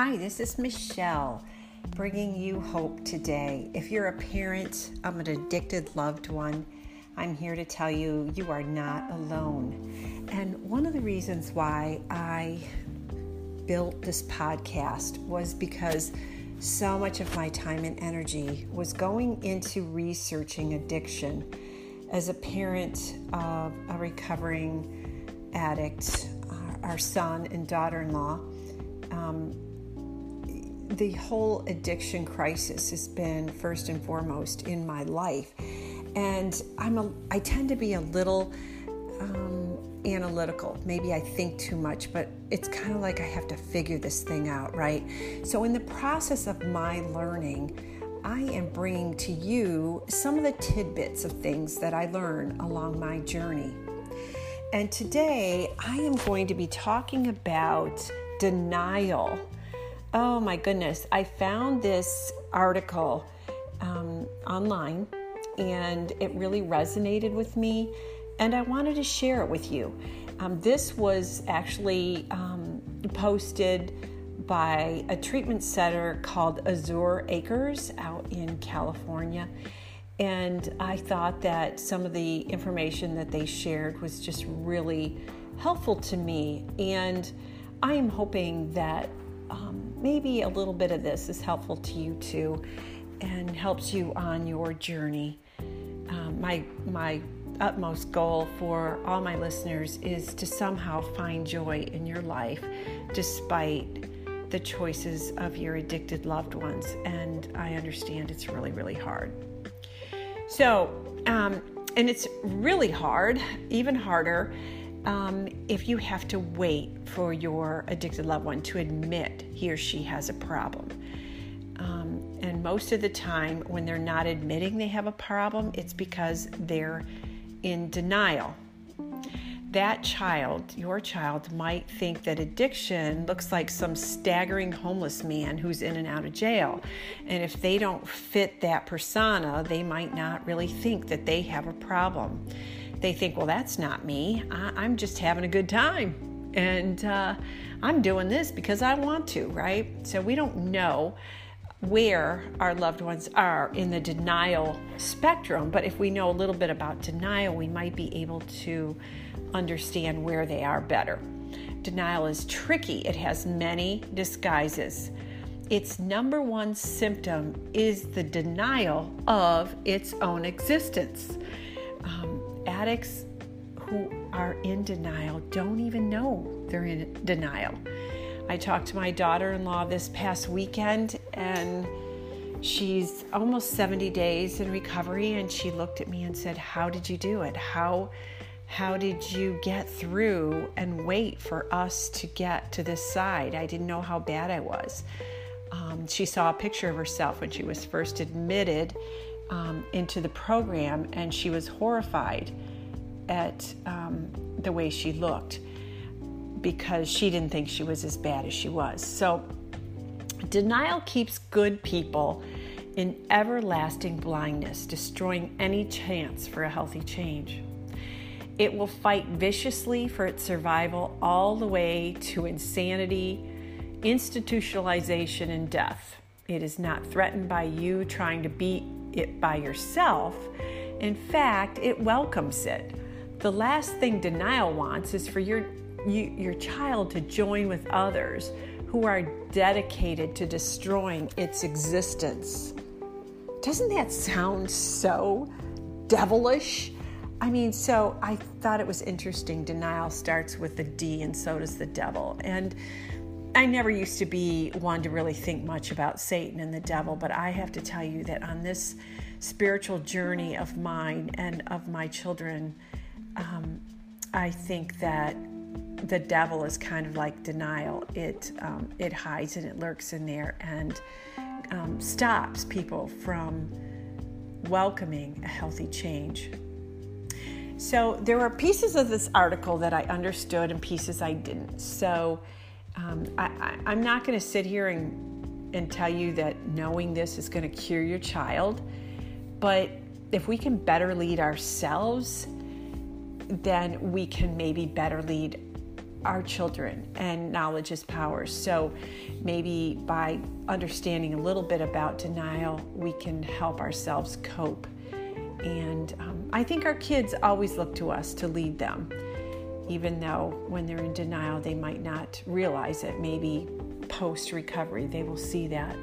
Hi, this is Michelle bringing you hope today. If you're a parent of an addicted loved one, I'm here to tell you you are not alone. And one of the reasons why I built this podcast was because so much of my time and energy was going into researching addiction as a parent of a recovering addict, our son and daughter in law. Um, the whole addiction crisis has been first and foremost in my life. And I'm a, I tend to be a little um, analytical. Maybe I think too much, but it's kind of like I have to figure this thing out, right? So, in the process of my learning, I am bringing to you some of the tidbits of things that I learn along my journey. And today I am going to be talking about denial. Oh my goodness, I found this article um, online and it really resonated with me, and I wanted to share it with you. Um, this was actually um, posted by a treatment center called Azure Acres out in California. And I thought that some of the information that they shared was just really helpful to me. And I am hoping that um, maybe a little bit of this is helpful to you too and helps you on your journey. Um, my, my utmost goal for all my listeners is to somehow find joy in your life despite the choices of your addicted loved ones. And I understand it's really, really hard. So, um, and it's really hard, even harder, um, if you have to wait for your addicted loved one to admit he or she has a problem. Um, and most of the time, when they're not admitting they have a problem, it's because they're in denial that child, your child, might think that addiction looks like some staggering homeless man who's in and out of jail. And if they don't fit that persona, they might not really think that they have a problem. They think, well, that's not me. I- am just having a good time. And uh, I'm doing this because I want to, right? So we don't know where our loved ones are in the denial spectrum. But if we know a little bit about denial, we might be able to understand where they are better. Denial is tricky, it has many disguises. Its number one symptom is the denial of its own existence. Addicts who are in denial don't even know they're in denial. I talked to my daughter in law this past weekend, and she's almost 70 days in recovery. And she looked at me and said, How did you do it? How, how did you get through and wait for us to get to this side? I didn't know how bad I was. Um, she saw a picture of herself when she was first admitted um, into the program, and she was horrified at um, the way she looked because she didn't think she was as bad as she was. So, denial keeps good people in everlasting blindness, destroying any chance for a healthy change. It will fight viciously for its survival all the way to insanity, institutionalization, and death. It is not threatened by you trying to beat it by yourself. In fact, it welcomes it. The last thing denial wants is for your you, your child to join with others who are dedicated to destroying its existence. Doesn't that sound so devilish? I mean, so I thought it was interesting. Denial starts with the D, and so does the devil. And I never used to be one to really think much about Satan and the devil, but I have to tell you that on this spiritual journey of mine and of my children, um, I think that the devil is kind of like denial. It um, it hides and it lurks in there and um, stops people from welcoming a healthy change. So there were pieces of this article that I understood and pieces I didn't. So um, I, am not going to sit here and and tell you that knowing this is going to cure your child, but if we can better lead ourselves, then we can maybe better lead our children, and knowledge is power. So maybe by understanding a little bit about denial, we can help ourselves cope. And um, I think our kids always look to us to lead them, even though when they're in denial, they might not realize it. Maybe post recovery, they will see that.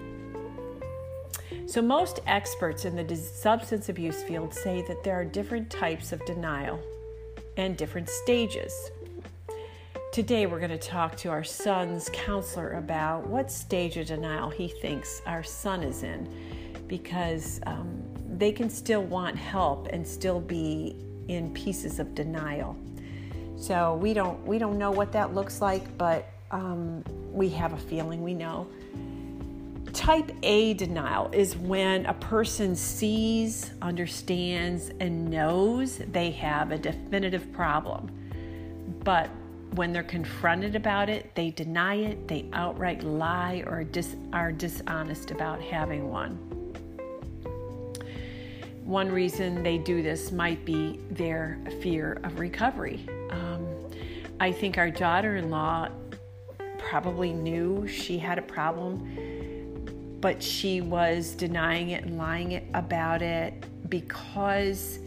So, most experts in the substance abuse field say that there are different types of denial and different stages. Today, we're going to talk to our son's counselor about what stage of denial he thinks our son is in because um, they can still want help and still be in pieces of denial. So we don't we don't know what that looks like, but um, we have a feeling we know. Type A denial is when a person sees, understands, and knows they have a definitive problem. But when they're confronted about it, they deny it, they outright lie, or dis- are dishonest about having one. One reason they do this might be their fear of recovery. I think our daughter in law probably knew she had a problem but she was denying it and lying about it because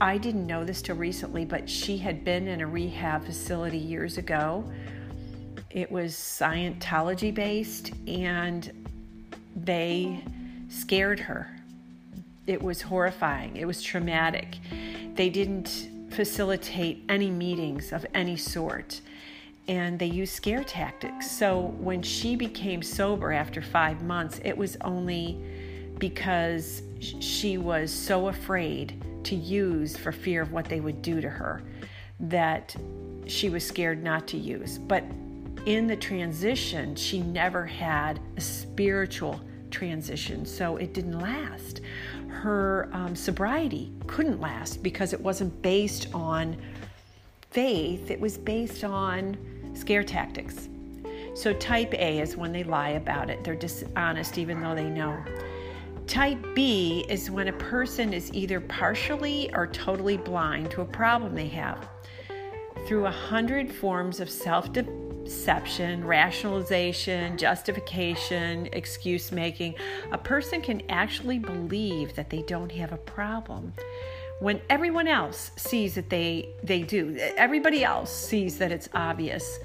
I didn't know this till recently, but she had been in a rehab facility years ago. It was Scientology based and they scared her. It was horrifying, it was traumatic. They didn't facilitate any meetings of any sort and they use scare tactics. So when she became sober after five months, it was only because she was so afraid to use for fear of what they would do to her that she was scared not to use. But in the transition, she never had a spiritual transition, so it didn't last. Her um, sobriety couldn't last because it wasn't based on faith, it was based on scare tactics. So, type A is when they lie about it, they're dishonest even though they know. Type B is when a person is either partially or totally blind to a problem they have. Through a hundred forms of self deception, rationalization, justification, excuse making, a person can actually believe that they don't have a problem. When everyone else sees that they they do everybody else sees that it's obvious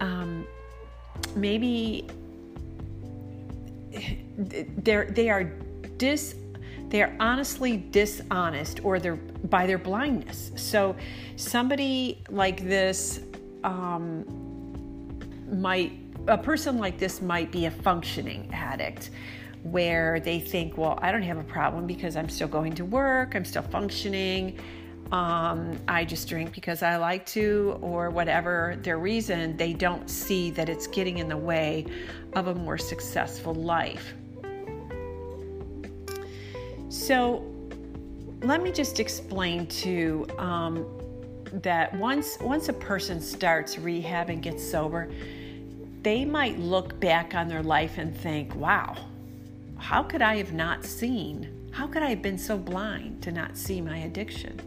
um, maybe they're they are dis they are honestly dishonest or they're by their blindness. So somebody like this um, might a person like this might be a functioning addict where they think, well, I don't have a problem because I'm still going to work, I'm still functioning, um, I just drink because I like to, or whatever their reason, they don't see that it's getting in the way of a more successful life. So, let me just explain to um, that once once a person starts rehab and gets sober, they might look back on their life and think, "Wow, how could I have not seen? How could I have been so blind to not see my addiction?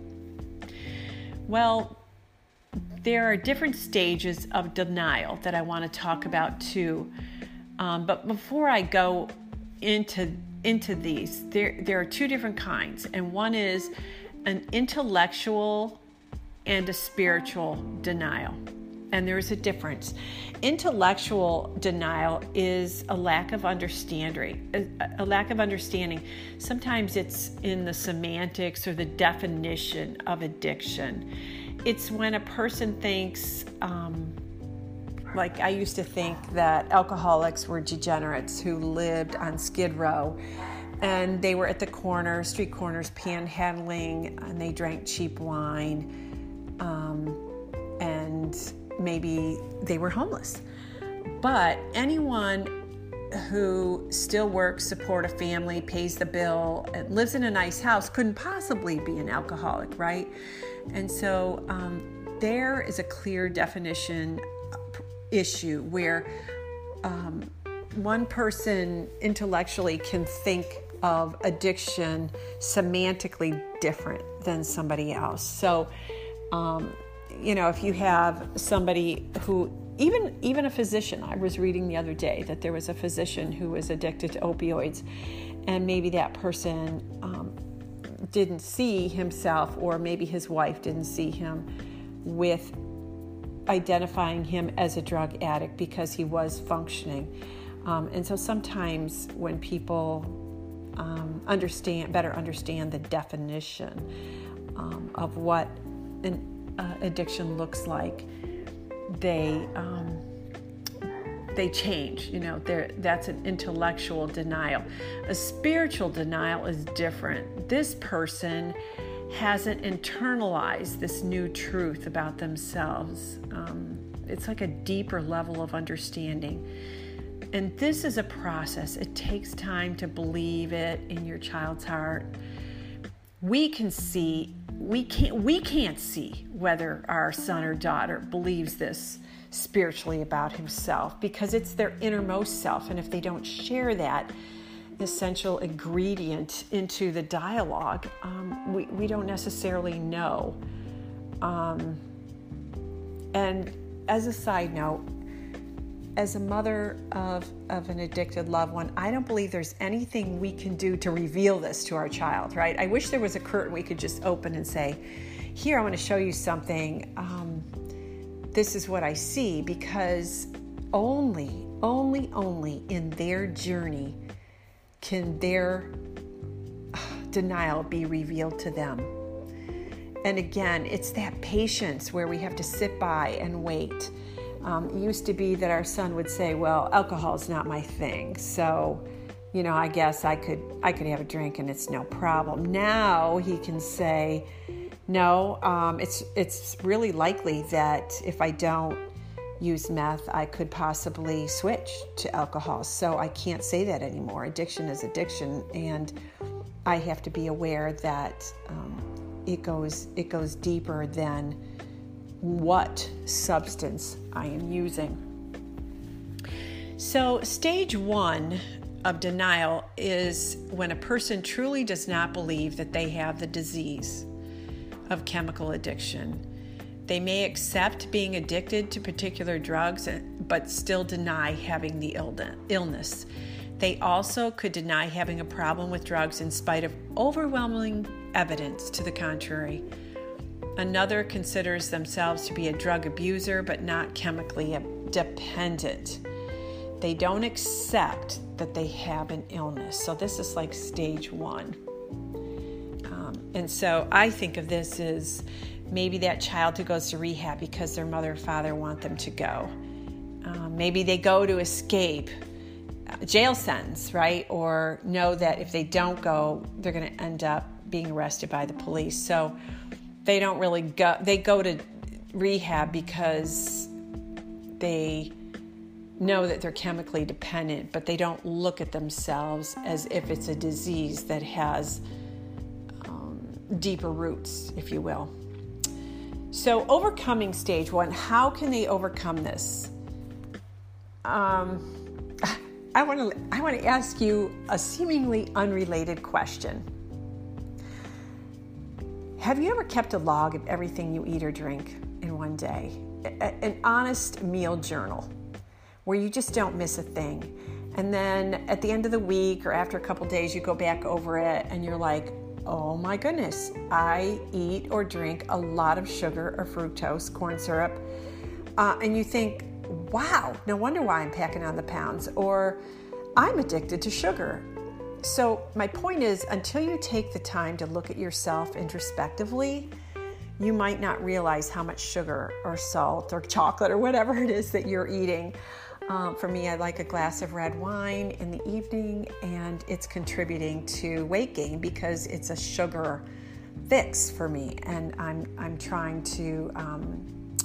Well, there are different stages of denial that I want to talk about too. Um, but before I go into into these, there there are two different kinds, and one is an intellectual and a spiritual denial and there's a difference. Intellectual denial is a lack of understanding, a, a, lack of understanding. Sometimes it's in the semantics or the definition of addiction. It's when a person thinks, um, like I used to think that alcoholics were degenerates who lived on Skid Row and they were at the corner, street corners, panhandling, and they drank cheap wine. Um, and maybe they were homeless. But anyone who still works, support a family, pays the bill, lives in a nice house couldn't possibly be an alcoholic, right? And so um, there is a clear definition issue where um, one person intellectually can think of addiction semantically different than somebody else. So um, you know, if you have somebody who even even a physician, I was reading the other day that there was a physician who was addicted to opioids, and maybe that person um, didn't see himself, or maybe his wife didn't see him with identifying him as a drug addict because he was functioning. Um, and so sometimes when people um, understand better understand the definition um, of what an uh, addiction looks like, they um, they change. You know, that's an intellectual denial. A spiritual denial is different. This person hasn't internalized this new truth about themselves. Um, it's like a deeper level of understanding. And this is a process. It takes time to believe it in your child's heart. We can see, we can't we can't see whether our son or daughter believes this spiritually about himself because it's their innermost self. And if they don't share that essential ingredient into the dialogue, um, we, we don't necessarily know. Um, and as a side note, as a mother of, of an addicted loved one, I don't believe there's anything we can do to reveal this to our child, right? I wish there was a curtain we could just open and say, Here, I want to show you something. Um, this is what I see, because only, only, only in their journey can their denial be revealed to them. And again, it's that patience where we have to sit by and wait um, it used to be that our son would say, "Well, alcohol is not my thing, so." you know i guess i could i could have a drink and it's no problem. Now he can say no um, it's it's really likely that if i don't use meth i could possibly switch to alcohol. So i can't say that anymore. Addiction is addiction. And i have to be aware that um, it goes it goes deeper than what substance I am using. So, stage one of denial is when a person truly does not believe that they have the disease of chemical addiction. They may accept being addicted to particular drugs, eh, but still deny having the illness. They also could deny having a problem with drugs in spite of overwhelming evidence to the contrary. Another considers themselves to be a drug abuser but not chemically dependent. They don't accept that they have an illness. So, this is like stage one. Um, and so, I think of this as maybe that child who goes to rehab because their mother or father want them to go. Um, maybe they go to escape uh, jail sentence, right? Or know that if they don't go, they're going to end up being arrested by the police. So, they don't really go they go to rehab because they know that they're chemically dependent but they don't look at themselves as if it's a disease that has um, deeper roots if you will. So overcoming stage one how can they overcome this? Um, i want to i want to ask you a seemingly unrelated question have you ever kept a log of everything you eat or drink in one day? An honest meal journal where you just don't miss a thing. And then at the end of the week or after a couple days, you go back over it and you're like, oh my goodness, I eat or drink a lot of sugar or fructose, corn syrup. Uh, and you think, wow, no wonder why I'm packing on the pounds. Or I'm addicted to sugar. So, my point is until you take the time to look at yourself introspectively, you might not realize how much sugar or salt or chocolate or whatever it is that you're eating. Um, for me, I like a glass of red wine in the evening, and it's contributing to weight gain because it's a sugar fix for me, and I'm I'm trying to um,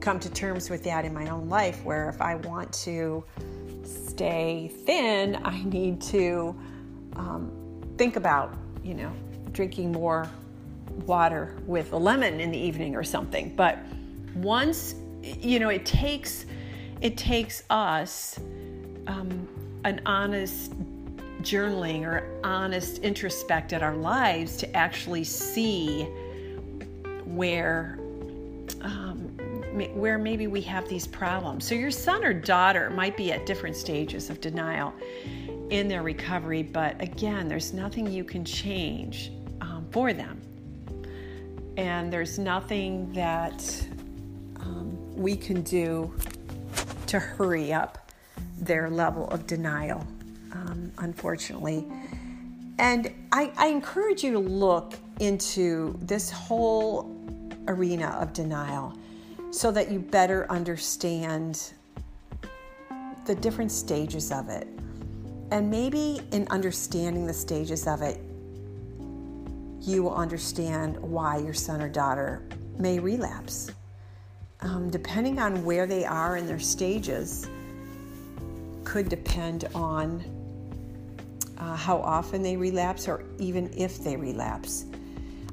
come to terms with that in my own life. Where if I want to stay thin, I need to um, think about, you know, drinking more water with a lemon in the evening or something. But once, you know, it takes it takes us um, an honest journaling or honest introspect at our lives to actually see where um, where maybe we have these problems. So your son or daughter might be at different stages of denial in their recovery, but again, there's nothing you can change um, for them. And there's nothing that um, we can do to hurry up their level of denial, um, unfortunately. And I, I encourage you to look into this whole arena of denial so that you better understand the different stages of it. And maybe in understanding the stages of it, you will understand why your son or daughter may relapse. Um, depending on where they are in their stages, could depend on uh, how often they relapse or even if they relapse.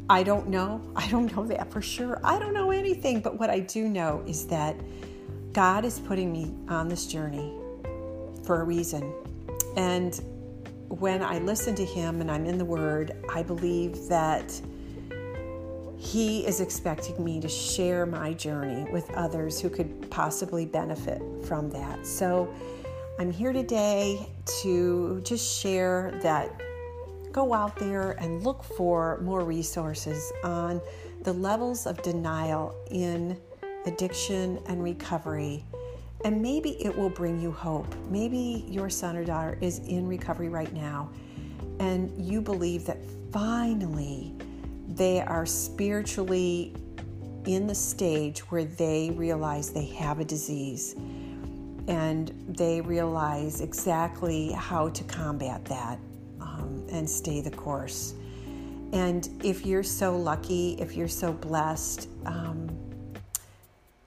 I don't know. I don't know that for sure. I don't know anything, but what I do know is that God is putting me on this journey for a reason. And when I listen to Him and I'm in the Word, I believe that He is expecting me to share my journey with others who could possibly benefit from that. So I'm here today to just share that go out there and look for more resources on the levels of denial in addiction and recovery. And maybe it will bring you hope. Maybe your son or daughter is in recovery right now, and you believe that finally they are spiritually in the stage where they realize they have a disease and they realize exactly how to combat that and stay the course. And if you're so lucky, if you're so blessed, um,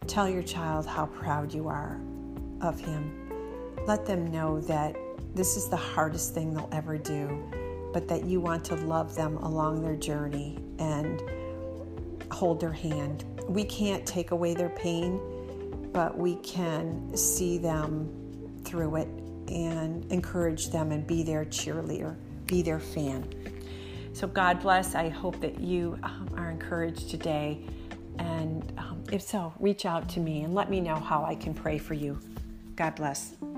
tell your child how proud you are of him. Let them know that this is the hardest thing they'll ever do, but that you want to love them along their journey and hold their hand. We can't take away their pain, but we can see them through it and encourage them and be their cheerleader be their fan. So, God bless. I hope that you um, are encouraged today. And um, if so, reach out to me and let me know how I can pray for you. God bless.